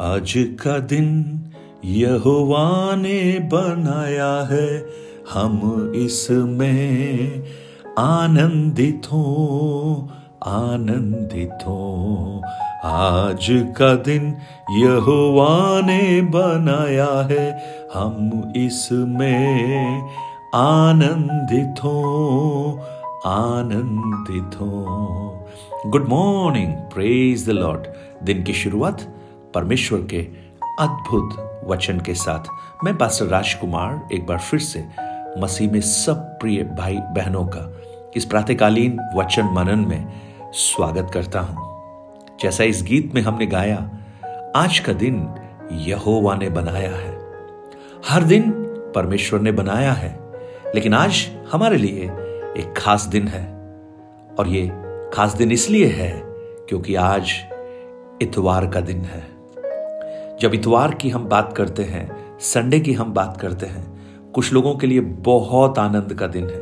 आज का दिन यहोवा ने बनाया है। हम इसमें आनंदित हो आनंदित हो। आज का दिन यहोवा ने बनाया है। हम इसमें आनंदित हो आनंदित हो। Good morning, praise the Lord. दिन की शुरुआत परमेश्वर के अद्भुत वचन के साथ मैं पास्टर राजकुमार एक बार फिर से मसीह में सब प्रिय भाई बहनों का इस प्रातकालीन वचन मनन में स्वागत करता हूँ। जैसा इस गीत में हमने गाया, आज का दिन यहोवा ने बनाया है। हर दिन परमेश्वर ने बनाया है, लेकिन आज हमारे लिए एक खास दिन है। और ये खास दिन इसलिए है क्योंकि आज इतवार का दिन है। जब इतवार की हम बात करते हैं, संडे की हम बात करते हैं, कुछ लोगों के लिए बहुत आनंद का दिन है,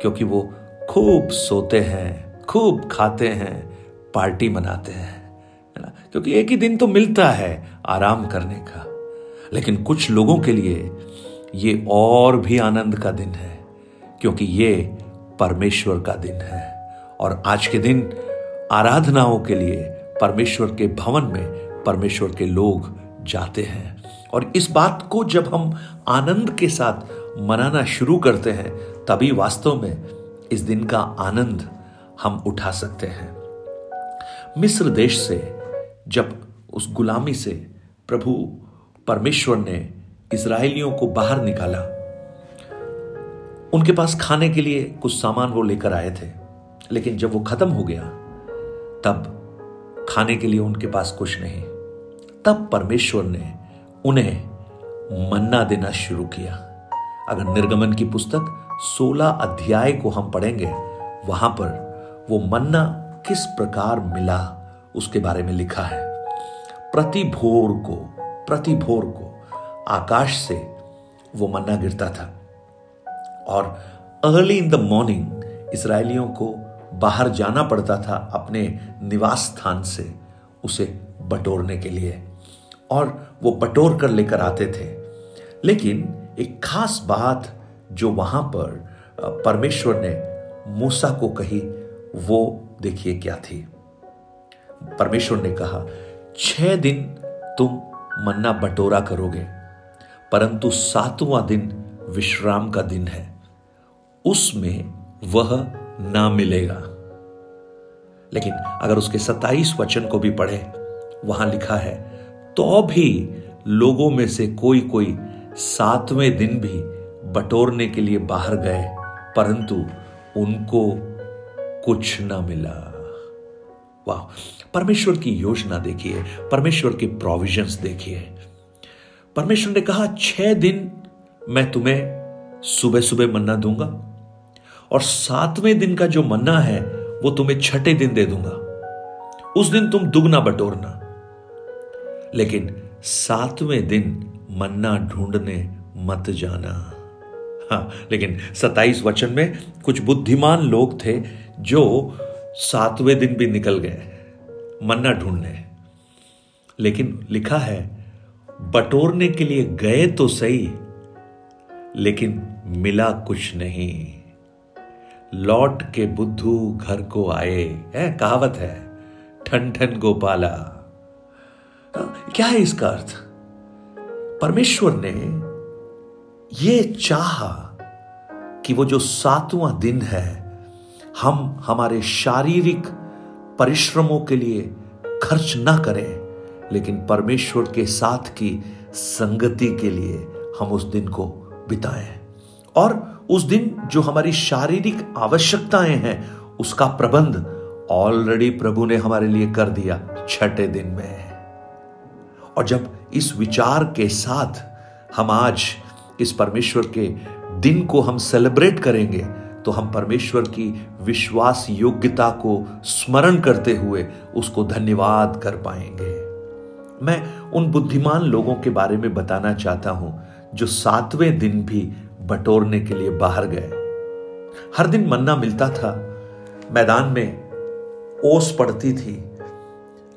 क्योंकि वो खूब सोते हैं, खूब खाते हैं, पार्टी मनाते हैं, है ना? क्योंकि एक ही दिन तो मिलता है आराम करने का। लेकिन कुछ लोगों के लिए ये और भी आनंद का दिन है, क्योंकि ये परमेश्वर का दिन है। और आज के दिन आराधनाओं के लिए परमेश्वर के भवन में परमेश्वर के लोग जाते हैं। और इस बात को जब हम आनंद के साथ मनाना शुरू करते हैं, तभी वास्तव में इस दिन का आनंद हम उठा सकते हैं। मिस्र देश से, जब उस गुलामी से प्रभु परमेश्वर ने इसराइलियों को बाहर निकाला, उनके पास खाने के लिए कुछ सामान वो लेकर आए थे। लेकिन जब वो खत्म हो गया, तब खाने के लिए उनके पास कुछ नहीं। तब परमेश्वर ने उन्हें मन्ना देना शुरू किया। अगर निर्गमन की पुस्तक 16 अध्याय को हम पढ़ेंगे, वहाँ पर वो मन्ना किस प्रकार मिला उसके बारे में लिखा है। प्रति भोर को प्रति भोर को आकाश से वो मन्ना गिरता था। और अर्ली इन द मॉर्निंग इसराइलियों को बाहर जाना पड़ता था अपने निवास स्थान से उसे बटोरने के लिए। और वो बटोर कर लेकर आते थे। लेकिन एक खास बात जो वहाँ पर परमेश्वर ने मूसा को कही, वो देखिए क्या थी। परमेश्वर ने कहा, छह दिन तुम मन्ना बटोरा करोगे, परंतु सातवां दिन विश्राम का दिन है। उसमें वह ना मिलेगा। लेकिन अगर उसके सत्ताईस वचन को भी पढ़े, वहाँ लिखा है तो भी लोगों में से कोई कोई सातवें दिन भी बटोरने के लिए बाहर गए, परंतु उनको कुछ ना मिला। वाह, परमेश्वर की योजना देखिए, परमेश्वर के प्रोविजंस देखिए। परमेश्वर ने कहा, छह दिन मैं तुम्हें सुबह सुबह मन्ना दूँगा और सातवें दिन का जो मन्ना है, वो तुम्हें छठे दिन दे दूँगा। उस दिन तुम दुगना बटोरना। लेकिन सातवें दिन मन्ना ढूँढने मत जाना। हाँ लेकिन सताइस वचन में कुछ बुद्धिमान लोग थे जो सातवें दिन भी निकल गए मन्ना ढूँढने। लेकिन लिखा है, बटोरने के लिए गए तो सही, लेकिन मिला कुछ नहीं। लौट के बुद्धू घर को आए। है, कहावत है, ठन ठन गोपाला। क्या है इसका अर्थ? परमेश्वर ने यह चाहा कि वो जो सातवां दिन है, हम हमारे शारीरिक परिश्रमों के लिए खर्च ना करें, लेकिन परमेश्वर के साथ की संगति के लिए हम उस दिन को बिताएँ। और उस दिन जो हमारी शारीरिक आवश्यकताएँ हैं, उसका प्रबंध ऑलरेडी प्रभु ने हमारे लिए कर दिया छठे दिन में। और जब इस विचार के साथ हम आज इस परमेश्वर के दिन को हम सेलिब्रेट करेंगे तो हम परमेश्वर की विश्वास योग्यता को स्मरण करते हुए उसको धन्यवाद कर पाएँगे। मैं उन बुद्धिमान लोगों के बारे में बताना चाहता हूँ, जो सातवें दिन भी बटोरने के लिए बाहर गए। हर दिन मन्ना मिलता था। मैदान में ओस पड़ती थी।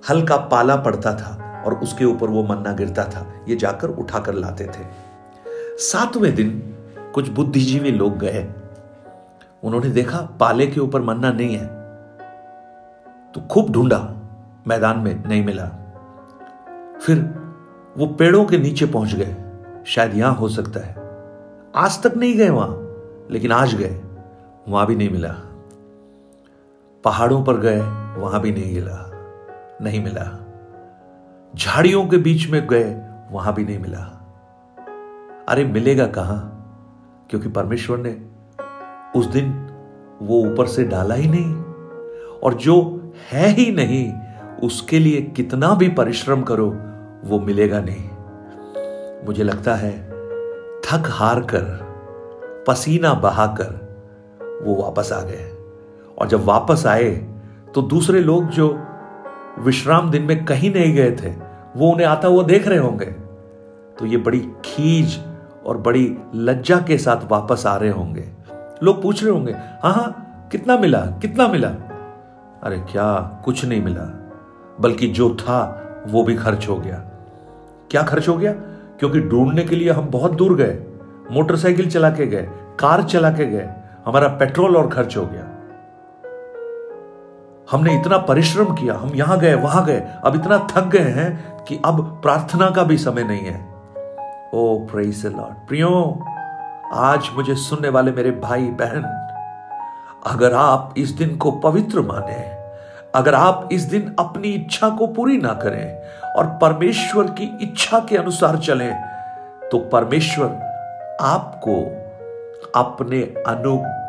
हल्का पाला पड़ता था। और उसके ऊपर वो मन्ना गिरता था, ये जाकर उठाकर लाते थे। सातवें दिन कुछ बुद्धिजीवी लोग गए। उन्होंने देखा, पाले के ऊपर मन्ना नहीं है। तो खूब ढूंढा, मैदान में नहीं मिला। फिर वो पेड़ों के नीचे पहुँच गए। शायद यहाँ हो सकता है। आज तक नहीं गए वहाँ, लेकिन आज गए। वहाँ भी नहीं मिला। पहाड़ों पर गए, वहाँ भी नहीं मिला नहीं मिला। झाड़ियों के बीच में गए, वहाँ भी नहीं मिला। अरे, मिलेगा कहाँ? क्योंकि परमेश्वर ने उस दिन वो ऊपर से डाला ही नहीं। और जो है ही नहीं, उसके लिए कितना भी परिश्रम करो, वो मिलेगा नहीं। मुझे लगता है, थक हार कर, पसीना बहाकर वो वापस आ गए। और जब वापस आए तो दूसरे लोग जो विश्राम दिन में कहीं नहीं गए थे, वो उन्हें आता हुआ देख रहे होंगे। तो ये बड़ी खीज और बड़ी लज्जा के साथ वापस आ रहे होंगे। लोग पूछ रहे होंगे हाँ हाँ कितना मिला कितना मिला? अरे क्या, कुछ नहीं मिला, बल्कि जो था, वो भी खर्च हो गया। क्या खर्च हो गया? क्योंकि ढूँढने के लिए हम बहुत दूर गए, मोटरसाइकिल चला के गए, कार चला के गए, हमारा पेट्रोल और खर्च हो गया। हमने इतना परिश्रम किया, हम यहाँ गए, वहाँ गए, अब इतना थक गए हैं कि अब प्रार्थना का भी समय नहीं है। ओ प्रेज लॉर्ड प्रियो, आज मुझे सुनने वाले मेरे भाई, बहन, अगर आप इस दिन को पवित्र माने, अगर आप इस दिन अपनी इच्छा को पूरी ना करें और परमेश्वर की इच्छा के अनुसार चलें तो परमेश्वर आपको अपने अनुग्रह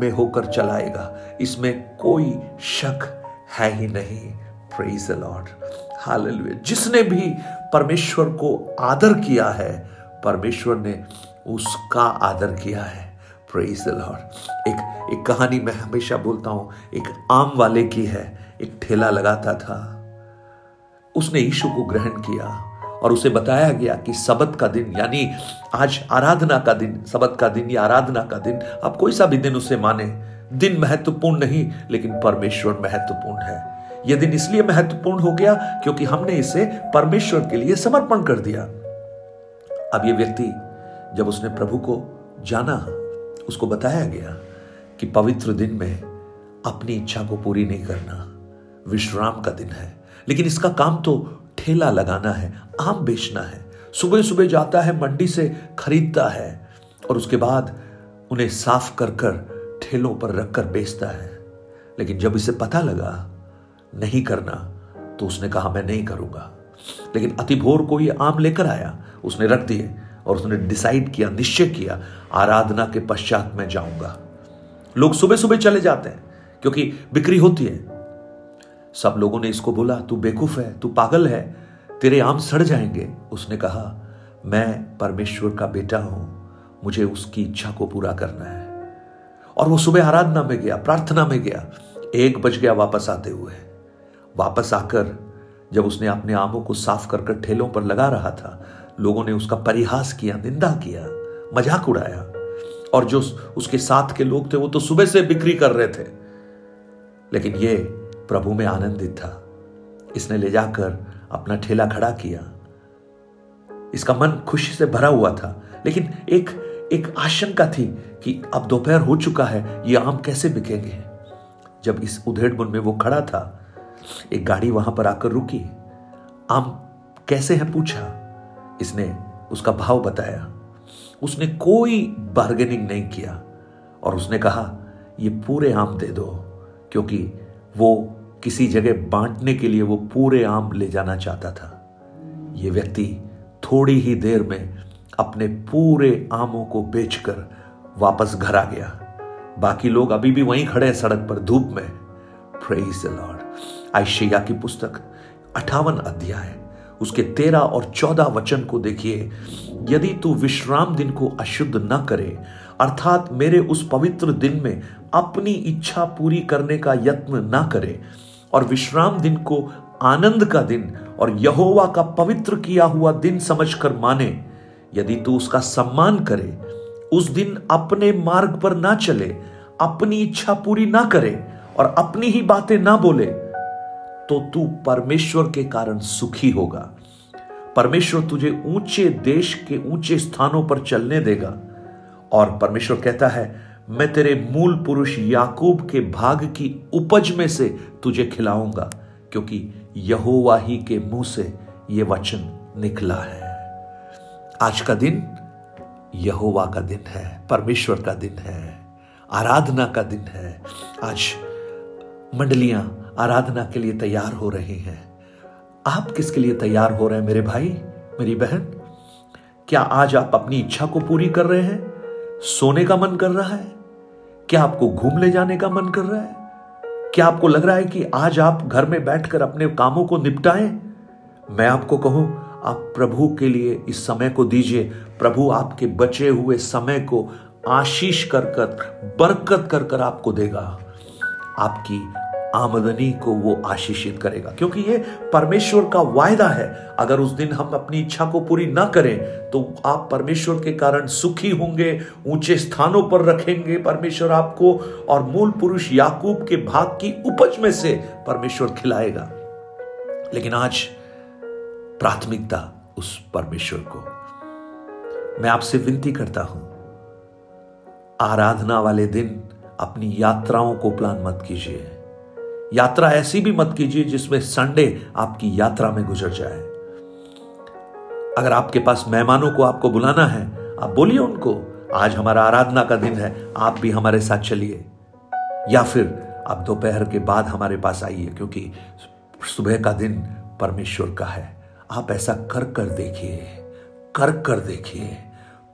में होकर चलाएगा। इसमें कोई शक है ही नहीं। प्रेज लॉर्ड हालेलुया जिसने भी परमेश्वर को आदर किया है, परमेश्वर ने उसका आदर किया है। प्रेज द लॉर्ड एक एक कहानी मैं हमेशा बोलता हूँ, एक आम वाले की है। एक ठेला लगाता था। उसने यीशु को ग्रहण किया। और उसे बताया गया कि सबत का दिन, यानी आज आराधना का दिन, सबत का दिन या आराधना का दिन, आप कोई सा भी दिन उसे माने। दिन महत्वपूर्ण नहीं, लेकिन परमेश्वर महत्वपूर्ण है। यह दिन इसलिए महत्वपूर्ण हो गया क्योंकि हमने इसे परमेश्वर के लिए समर्पण कर दिया। अब यह व्यक्ति, जब उसने प्रभु को जाना, उसको बताया गया कि पवित्र दिन में अपनी इच्छा को पूरी नहीं करना, विश्राम का दिन है। लेकिन इसका काम तो ठेला लगाना है, आम बेचना है। सुबह सुबह जाता है, मंडी से खरीदता है और उसके बाद उन्हें साफ़ कर कर ठेलों पर रखकर बेचता है। लेकिन जब इसे पता लगा, नहीं करना तो उसने कहा, मैं नहीं करूँगा। लेकिन अतिभोर को ये आम लेकर आया। उसने रख दिए और उसने डिसाइड किया, निश्चय किया, आराधना के पश्चात मैं जाऊँगा। लोग सुबह सुबह चले जाते हैं, क्योंकि बिक्री होती है। सब लोगों ने इसको बोला, तू बेकूफ है, तू पागल है, तेरे आम सड़ जाएँगे। उसने कहा, मैं परमेश्वर का बेटा हूँ, मुझे उसकी इच्छा को पूरा करना है। और वो सुबह आराधना में गया, प्रार्थना में गया, एक बज गया वापस आते हुए। वापस आकर जब उसने अपने आमों को साफ़ कर कर ठेलों पर लगा रहा था, लोगों ने उसका परिहास किया, निंदा किया, मज़ाक उड़ाया। और जो उसके साथ के लोग थे, वो तो सुबह से बिक्री कर रहे थे। लेकिन ये प्रभु में आनंदित था। इसने ले जाकर अपना ठेला खड़ा किया। इसका मन खुशी से भरा हुआ था, लेकिन एक एक आशंका थी कि अब दोपहर हो चुका है, ये आम कैसे बिकेंगे? जब इस उधेड़ बुन में वो खड़ा था, एक गाड़ी वहाँ पर आकर रुकी। आम कैसे है पूछा? इसने उसका भाव बताया। उसने कोई बार्गेनिंग नहीं किया, और उसने कहा, ये पूरे आम दे दो, क्योंकि वो किसी जगह बांटने के लिए वो पूरे आम ले जाना चाहता था। ये व्यक्ति थोड़ी ही देर में अपने पूरे आमों को बेचकर वापस घर आ गया। बाकी लोग अभी भी वहीं खड़े हैं सड़क पर धूप में। लॉर्ड आयशैया की पुस्तक अठावन अध्याय। उसके तेरह और चौदह वचन को देखिए। यदि तू विश्राम दिन को अशुद्ध न करे, अर्थात मेरे उस पवित्र दिन में अपनी इच्छा पूरी करने का यत्न न करे, और विश्राम दिन को आनंद का दिन और यहोवा का पवित्र किया हुआ दिन समझकर माने, यदि तू उसका सम्मान करे, उस दिन अपने मार्ग पर ना चले, अपनी इच्छा पूरी ना करे और अपनी ही बातें ना बोले तो तू परमेश्वर के कारण सुखी होगा। परमेश्वर तुझे ऊँचे देश के ऊँचे स्थानों पर चलने देगा। और परमेश्वर कहता है, मैं तेरे मूल पुरुष याकूब के भाग की उपज में से तुझे खिलाऊँगा, क्योंकि यहोवा ही के मुँह से यह वचन निकला है। आज का दिन यहोवा का दिन है, परमेश्वर का दिन है, आराधना का दिन है। आज मंडलियाँ आराधना के लिए तैयार हो रहे हैं। आप किसके लिए तैयार हो रहे हैं मेरे भाई, मेरी बहन? क्या आज आप अपनी इच्छा को पूरी कर रहे हैं? सोने का मन कर रहा है? क्या आपको घूम ले जाने का मन कर रहा है? क्या आपको लग रहा है कि आज आप घर में बैठकर अपने कामों को निपटाएँ? मैं आपको कहूँ, आप प्रभु के लिए इस समय को दीजिए। प्रभु आपके बचे हुए समय को आशीष कर कर, बरकत कर कर आपको देगा। आपकी आमदनी को वो आशीषित करेगा। क्योंकि ये परमेश्वर का वायदा है। अगर उस दिन हम अपनी इच्छा को पूरी ना करें तो आप परमेश्वर के कारण सुखी होंगे, ऊँचे स्थानों पर रखेंगे परमेश्वर आपको, और मूल पुरुष याकूब के भाग की उपज में से परमेश्वर खिलाएगा। लेकिन आज प्राथमिकता उस परमेश्वर को। मैं आपसे विनती करता हूँ, आराधना वाले दिन अपनी यात्राओं को प्लान मत कीजिए। यात्रा ऐसी भी मत कीजिए जिसमें संडे आपकी यात्रा में गुजर जाए। अगर आपके पास मेहमानों को आपको बुलाना है, आप बोलिए उनको, आज हमारा आराधना का दिन है, आप भी हमारे साथ चलिए। या फिर आप दोपहर के बाद हमारे पास आइए, क्योंकि सुबह का दिन परमेश्वर का है। आप ऐसा कर कर देखिए, कर कर देखिए,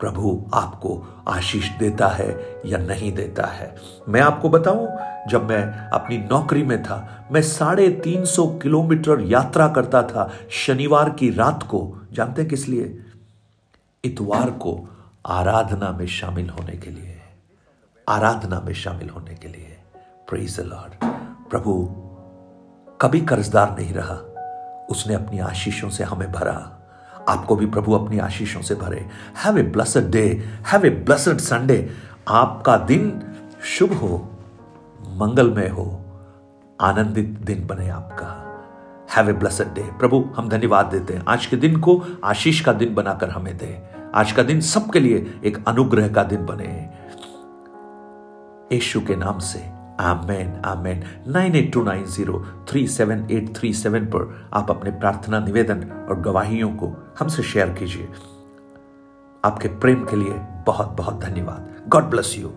प्रभु आपको आशीष देता है या नहीं देता है। मैं आपको बताऊँ जब मैं अपनी नौकरी में था, मैं साढ़े तीन सौ किलोमीटर यात्रा करता था शनिवार की रात को। जानते किस लिए? इतवार को आराधना में शामिल होने के लिए। आराधना में शामिल होने के लिए। प्रेज लॉर्ड प्रभु, कभी कर्जदार नहीं रहा। उसने अपनी आशीषों से हमें भरा। आपको भी प्रभु अपनी आशीषों से भरे। Have a blessed day have a blessed Sunday आपका दिन शुभ हो। मंगलमय हो। आनंदित दिन बने आपका। हैव ए ब्लसड डे प्रभु, हम धन्यवाद देते हैं। आज के दिन को आशीष का दिन बनाकर हमें दे। आज का दिन सबके लिए एक अनुग्रह का दिन बने। यशु के नाम से। Amen amen. Nine eight two nine zero three seven eight three seven पर आप अपने प्रार्थना, निवेदन और गवाहियों को हमसे शेयर कीजिए। आपके प्रेम के लिए बहुत बहुत धन्यवाद। God bless you